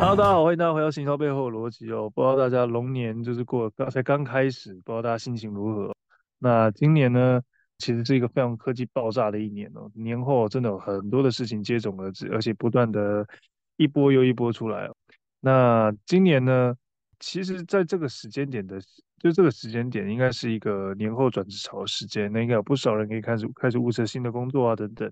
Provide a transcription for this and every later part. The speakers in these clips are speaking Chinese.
Hello，大家好，欢迎大家回到行销背后的逻辑哦。不知道大家龙年就是过才刚开始，不知道大家心情如何？那今年呢，其实是一个非常科技爆炸的一年哦。年后真的有很多的事情接踵而至，而且不断的一波又一波出来哦。那今年呢，其实在这个时间点的，就这个时间点，应该是一个年后转职潮的时间。那应该有不少人可以开始开始物色新的工作啊，等等。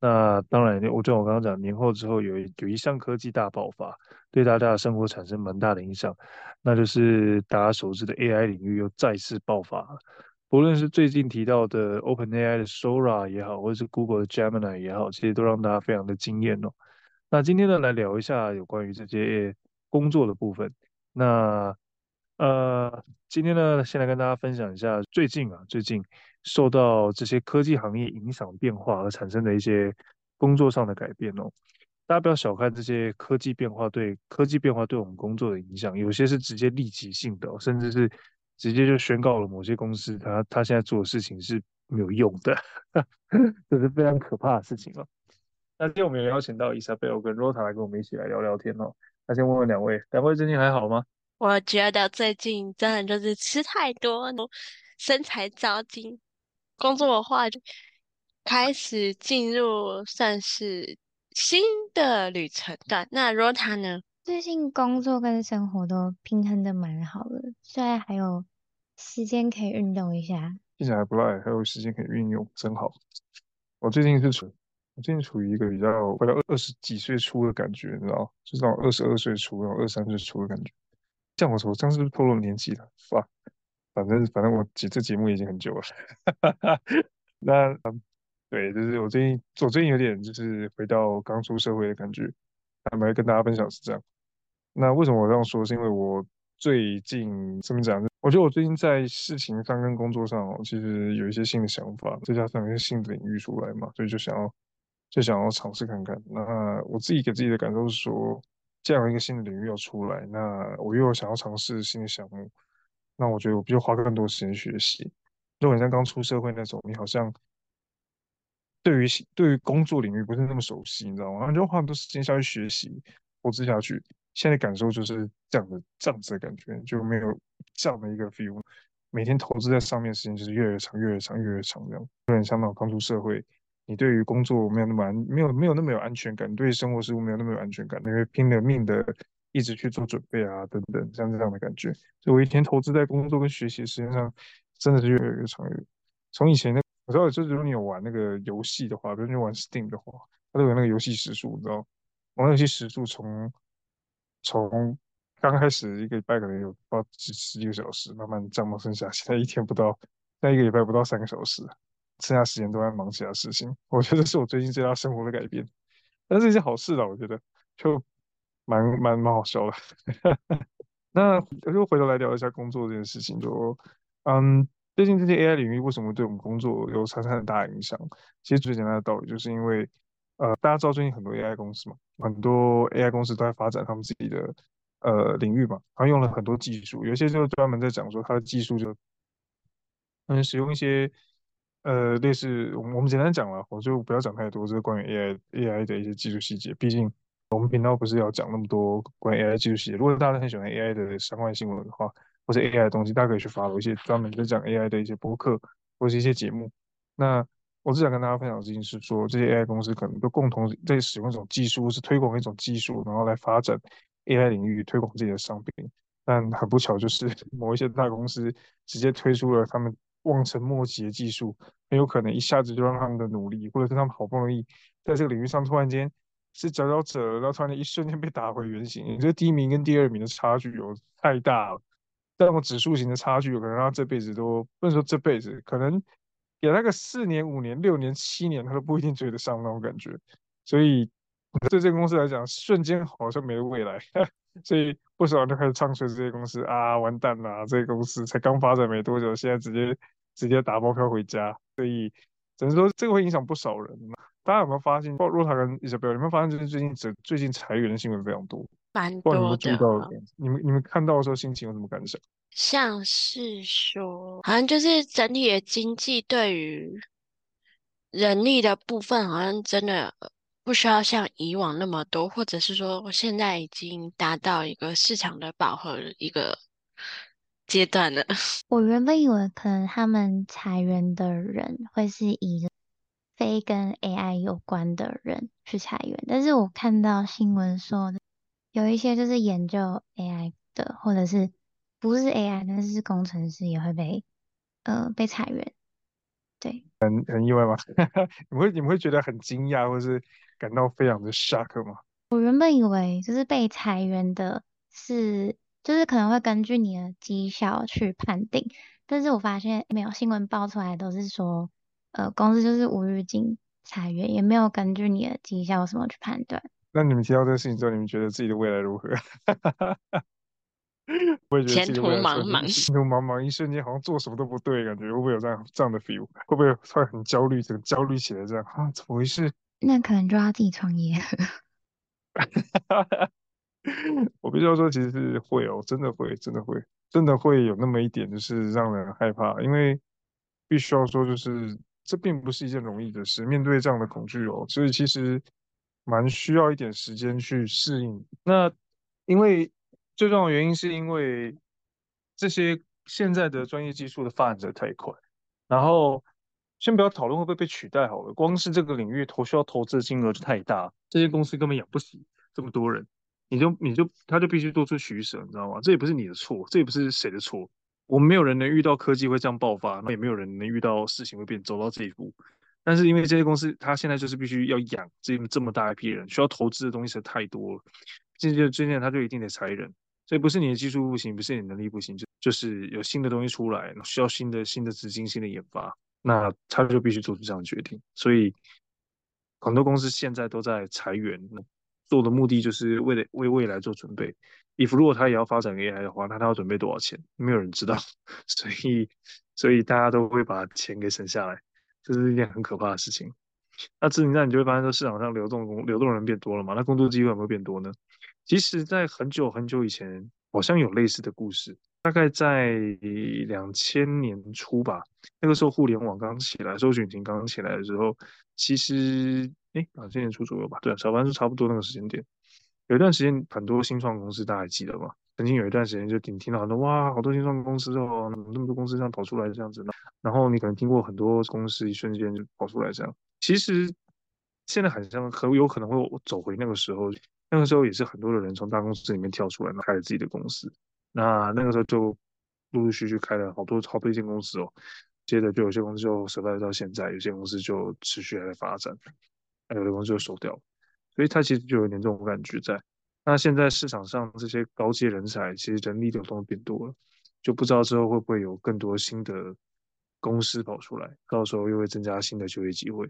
那当然，我就我刚刚讲，年后之后有有一项科技大爆发，对大家的生活产生蛮大的影响，那就是大家熟知的 AI 领域又再次爆发。不论是最近提到的 OpenAI 的 Sora 也好，或者是 Google 的 Gemini 也好，其实都让大家非常的惊艳哦。那今天呢，来聊一下有关于这些工作的部分。那呃，今天呢，先来跟大家分享一下最近啊，最近。受到这些科技行业影响变化而产生的一些工作上的改变哦，大家不要小看这些科技变化对科技变化对我们工作的影响，有些是直接立即性的，甚至是直接就宣告了某些公司他他现在做的事情是没有用的，这是非常可怕的事情哦。那今天我们也邀请到 Isabel 跟 Rota 来跟我们一起来聊聊天哦。那先问问两位，两位最近还好吗？我觉得最近真的就是吃太多，身材糟精。工作的话，就开始进入算是新的旅程段。那 Rota 呢？最近工作跟生活都平衡的蛮好的，虽然还有时间可以运动一下。听起来还不赖，还有时间可以运用，真好。我最近是处，我最近处于一个比较快到二十几岁初的感觉，你知道，就是那种二十二岁初，然后二三岁初的感觉。这样我说，这样是不是透露年纪了？是吧？反正反正我这这节目已经很久了，那对，就是我最近我最近有点就是回到刚出社会的感觉，坦白跟大家分享是这样。那为什么我这样说？是因为我最近怎么讲？我觉得我最近在事情上跟工作上，其实有一些新的想法，再加上一些新的领域出来嘛，所以就想要就想要尝试看看。那我自己给自己的感受是说，这样一个新的领域要出来，那我又想要尝试新的项目。那我觉得我必须花更多时间学习，就很像刚出社会那种，你好像对于对于工作领域不是那么熟悉，你知道吗？然后就花很多时间下去学习，投资下去。现在感受就是这样的这样子的感觉，就没有这样的一个 feel。每天投资在上面时间就是越来越长，越来越长，越来越长，这样。有点像那种刚出社会，你对于工作没有那么安，没有没有那么有安全感，对生活事物没有那么有安全感，你会拼了命的。一直去做准备啊，等等，像这样的感觉。所以我一天投资在工作跟学习，实际上真的是越来越长。从以前那，我知道，就是如果你有玩那个游戏的话，比如你玩 Steam 的话，它都有那个游戏时数，你知道，玩游戏时数从从刚开始一个礼拜可能有到十几个小时，慢慢降到剩下现在一天不到，现在一个礼拜不到三个小时，剩下时间都在忙其他事情。我觉得是我最近最大生活的改变，但是一件好事了，我觉得就。蛮蛮蛮好笑的，那我就回头来聊一下工作这件事情。就，嗯，最近这些 AI 领域为什么对我们工作有产生很大影响？其实最简单的道理就是因为，呃，大家知道最近很多 AI 公司嘛，很多 AI 公司都在发展他们自己的呃领域嘛，他用了很多技术，有些就专门在讲说它的技术就，嗯，使用一些呃类似我们我们简单讲了，我就不要讲太多，就是关于 AI AI 的一些技术细节，毕竟。我们频道不是要讲那么多关于 AI 技术细节，如果大家很喜欢 AI 的相关新闻的话，或者 AI 的东西，大家可以去 follow 一些专门在讲 AI 的一些播客或者一些节目。那我只想跟大家分享的事情是说，这些 AI 公司可能都共同在使用一种技术，是推广一种技术，然后来发展 AI 领域，推广自己的商品。但很不巧，就是 某一些大公司直接推出了他们望尘莫及的技术，很有可能一下子就让他们的努力，或者是他们好不容易在这个领域上突然间。是佼佼者，然后突然间一瞬间被打回原形。你这第一名跟第二名的差距有太大了，这种指数型的差距，有可能他这辈子都不能说这辈子，可能给他个四年、五年、六年、七年，他都不一定追得上那种感觉。所以对这个公司来讲，瞬间好像没了未来。所以不少人都开始唱衰这些公司啊，完蛋了，这些公司才刚发展没多久，现在直接直接打包票回家。所以只能说这个会影响不少人。大家有没有发现，Rota 跟 Isabel 有没有发现，就是最近最最近裁员的新闻非常多，蛮多的。你们你们你们看到的时候心情有什么感想？像是说，好像就是整体的经济对于人力的部分好像真的不需要像以往那么多，或者是说我现在已经达到一个市场的饱和一个阶段了。我原本以为可能他们裁员的人会是以非跟 AI 有关的人去裁员，但是我看到新闻说有一些就是研究 AI 的，或者是不是 AI，但是是工程师也会被呃被裁员。对，很很意外吗？你们会你们会觉得很惊讶，或是感到非常的 shock 吗？我原本以为就是被裁员的是，就是可能会根据你的绩效去判定，但是我发现没有新闻爆出来都是说，呃，公司就是无预警裁员，也没有根据你的绩效什么去判断。那你们听到这个事情之后，你们觉得自己的未来如何？我也觉得前途茫茫，前途茫茫，一瞬间好像做什么都不对，感觉会不会有这样这样的 feel？会不会突然很焦虑，整个焦虑起来这样啊？怎么回事？那可能就要自己创业。我必须要说，其实是会哦，真的会，真的会，真的会有那么一点，就是让人害怕。因为必须要说，就是这并不是一件容易的事。面对这样的恐惧哦，所以其实蛮需要一点时间去适应。那因为。最重要的原因是因为这些现在的专业技术的发展得太快，然后先不要讨论会不会被取代好了，光是这个领域投需要投资的金额就太大，这些公司根本养不起这么多人，你就你就他就必须做出取舍，你知道吗？这也不是你的错，这也不是谁的错，我们没有人能遇到科技会这样爆发，那也没有人能遇到事情会变走到这一步，但是因为这些公司它现在就是必须要养这这么大一批人，需要投资的东西实在太多了，渐渐渐渐他就一定得裁人。所以不是你的技术不行，不是你能力不行，就就是有新的东西出来，需要新的新的资金、新的研发，那他就必须做出这样的决定。所以很多公司现在都在裁员，做的目的就是为了为未来做准备。if 如果他也要发展 AI 的话，那他要准备多少钱？没有人知道。所以所以大家都会把钱给省下来，这是一件很可怕的事情。那至于那你就会发现说市场上流动工流动人变多了嘛？那工作机会有没有变多呢？其实，在很久很久以前，好像有类似的故事。大概在两千年初吧，那个时候互联网刚起来，搜寻引擎刚刚起来的时候，其实，哎，两千年初左右吧，对，小班是差不多那个时间点。有一段时间，很多新创公司，大家还记得吗？曾经有一段时间，就听听到很多哇，好多新创公司哦，那么多公司这样跑出来这样子。然后你可能听过很多公司一瞬间就跑出来这样。其实现在很像很有可能会走回那个时候。那个时候也是很多的人从大公司里面跳出来，开了自己的公司。那那个时候就陆陆续续开了好多好多一间公司哦。接着就有些公司就失败到现在，有些公司就持续还在发展，还有的公司就收掉。所以它其实就有点这种感觉在。那现在市场上这些高阶人才，其实人力流动变多了，就不知道之后会不会有更多新的公司跑出来，到时候又会增加新的就业机会。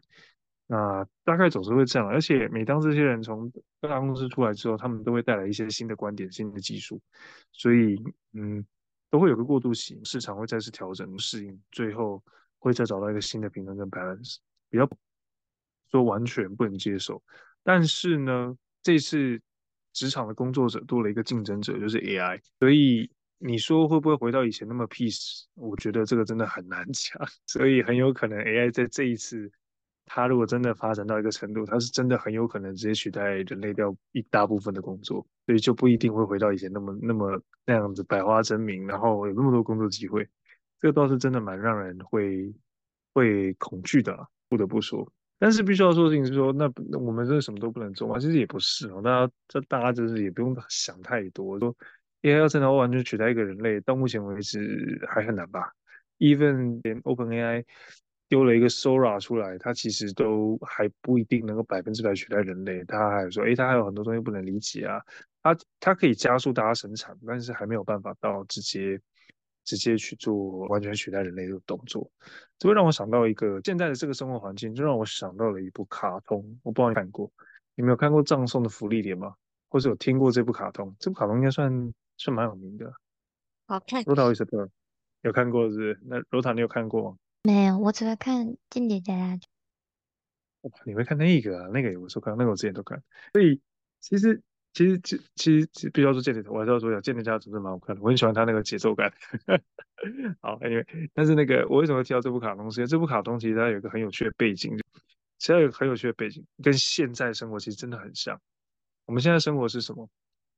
那大概总是会这样，而且每当这些人从各大公司出来之后，他们都会带来一些新的观点、新的技术，所以嗯，都会有个过渡期，市场会再次调整适应，最后会再找到一个新的平衡跟 balance。比较说完全不能接受，但是呢，这次职场的工作者多了一个竞争者，就是 AI，所以你说会不会回到以前那么 peace？我觉得这个真的很难讲，所以很有可能 AI 在这一次。它如果真的发展到一个程度，它是真的很有可能直接取代人类掉一大部分的工作，所以就不一定会回到以前那么那么那样子百花争鸣，然后有那么多工作机会。这个倒是真的蛮让人会会恐惧的，不得不说。但是必须要说的事情是说，那我们真的什么都不能做吗？其实也不是哦，大家这大家就是也不用想太多。说 AI 要真的完全取代一个人类，到目前为止还很难吧？Even 连 OpenAI。丢了一个 Sora 出来，它其实都还不一定能够百分之百取代人类。它还说，诶，它还有很多东西不能理解啊。它它可以加速大家生产，但是还没有办法到直接直接去做完全取代人类的动作。这会让我想到一个现在的这个生活环境，就让我想到了一部卡通。我不知道你看过，你没有看过《葬送的福利莲》吗？或者有听过这部卡通？这部卡通应该算算蛮有名的。好看。罗塔有看过是不是？那罗塔你有看过吗？没有，我只会看《间谍家家酒》。你会看那个啊？那个有时候看，那个我之前都看。所以其实其实，其其实，比较说间谍，我还是要说一下间谍家族真的蛮好看的，我很喜欢他那个节奏感。好，Anyway，但是那个我为什么会提到这部卡通？是因为这部卡通其实它有一个很有趣的背景，其实它有很有趣的背景，跟现在生活其实真的很像。我们现在生活是什么？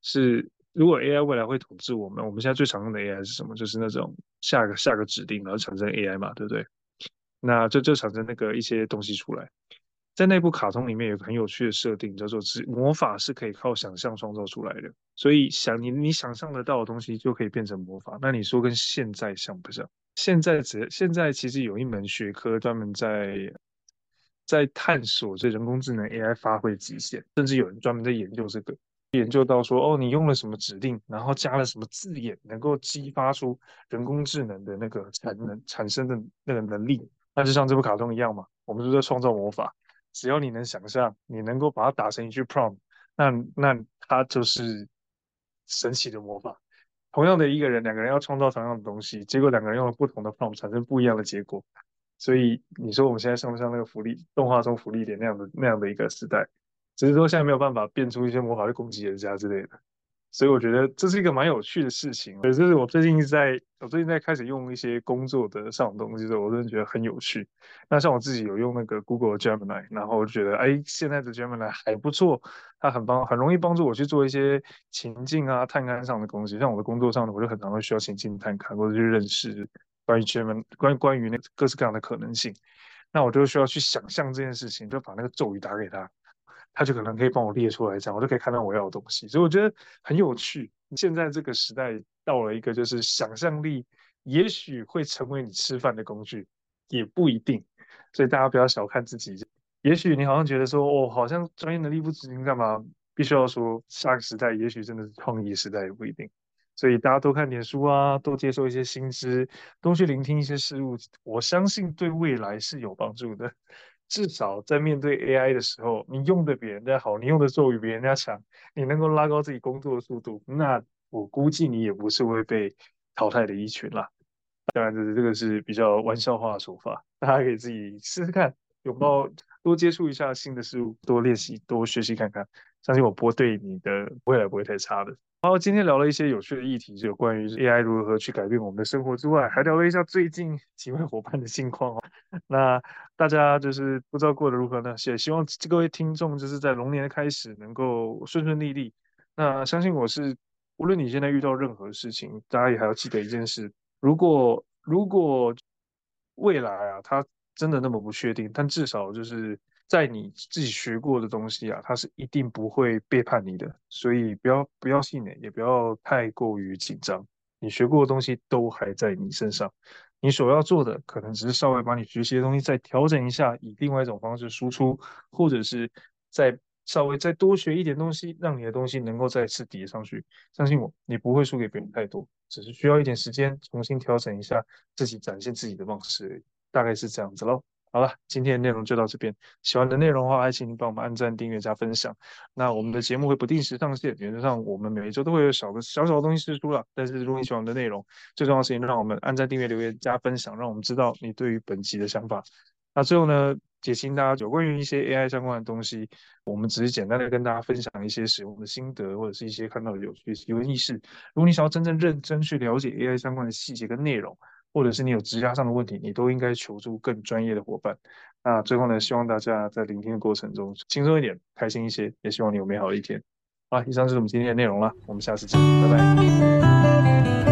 是如果 AI 未来会统治我们，我们现在最常用的 AI 是什么？就是那种下个下个指令，然后产生 AI 嘛，对不对？那就就产生那个一些东西出来。在那部卡通里面有个很有趣的设定，叫做“魔法是可以靠想象创造出来的”。所以想你你想象得到的东西就可以变成魔法。那你说跟现在像不像？现在只现在其实有一门学科专门在在探索这人工智能 AI 发挥极限，甚至有人专门在研究这个，研究到说哦，你用了什么指令，然后加了什么字眼，能够激发出人工智能的那个产能产生的那个能力。那就像这部卡通一样嘛，我们是在创造魔法。只要你能想象，你能够把它打成一句 prompt，那那它就是神奇的魔法。同样的一个人，两个人要创造同样的东西，结果两个人用了不同的 prompt，产生不一样的结果。所以你说我们现在像不像那个福利动画中福利点那样的那样的一个时代？只是说现在没有办法变出一些魔法去攻击人家之类的。所以我觉得这是一个蛮有趣的事情，对，这是我最近在，我最近在开始用一些工作的上的东西的时候，我真的觉得很有趣。那像我自己有用那个 Google Gemini，然后我就觉得，哎，现在的 Gemini 还不错，它很帮，很容易帮助我去做一些情境啊、探勘上的东西。像我的工作上呢，我就很常会需要情境探勘，或者去认识关于 Gemini，关于关于那各式各样的可能性。那我就需要去想象这件事情，就把那个咒语打给他。他就可能可以帮我列出来，这样我就可以看到我要的东西，所以我觉得很有趣。现在这个时代到了一个，就是想象力也许会成为你吃饭的工具，也不一定。所以大家不要小看自己。也许你好像觉得说，哦，好像专业能力不足，你干嘛？必须要说，下个时代也许真的是创意时代，也不一定。所以大家多看点书啊，多接受一些新知，多去聆听一些事物，我相信对未来是有帮助的。至少在面对 AI 的时候，你用的比人家好，你用的咒语比人家强，你能够拉高自己工作的速度，那我估计你也不是会被淘汰的一群啦。当然，这是这个是比较玩笑话的说法，大家可以自己试试看，拥抱多接触一下新的事物，多练习，多学习看看，相信我不会对你的未来不会太差的。好，今天聊了一些有趣的议题，就有关于 AI 如何去改变我们的生活之外，还聊了一下最近 几位伙伴的近况哦。那大家就是不知道过得如何呢？也希望各位听众就是在龙年的开始能够顺顺利利。那相信我是，无论你现在遇到任何事情，大家也还要记得一件事：如果如果未来啊，它真的那么不确定，但至少就是。在你自己学过的东西啊，它是一定不会背叛你的，所以不要不要气馁，也不要太过于紧张。你学过的东西都还在你身上，你所要做的可能只是稍微把你学习的东西再调整一下，以另外一种方式输出，或者是再稍微再多学一点东西，让你的东西能够再次叠上去。相信我，你不会输给别人太多，只是需要一点时间重新调整一下自己展现自己的方式而已，大概是这样子喽。好了，今天的内容就到这边。喜欢的内容的话，还请您帮我们按赞、订阅、加分享。那我们的节目会不定时上线，原则上我们每一周都会有小个小小的东西释出了。但是如果你喜欢我们的内容，最重要的事情让我们按赞、订阅、留言、加分享，让我们知道你对于本集的想法。那最后呢，解析大家有关于一些 AI 相关的东西，我们只是简单的跟大家分享一些使用的心得，或者是一些看到的有趣的新闻軼事。如果你想要真正认真去了解 AI 相关的细节跟内容，或者是你有指甲上的问题，你都应该求助更专业的伙伴。那最后呢，希望大家在聆听的过程中轻松一点，开心一些，也希望你有美好的一天。好，以上就是我们今天的内容了，我们下次见，拜拜。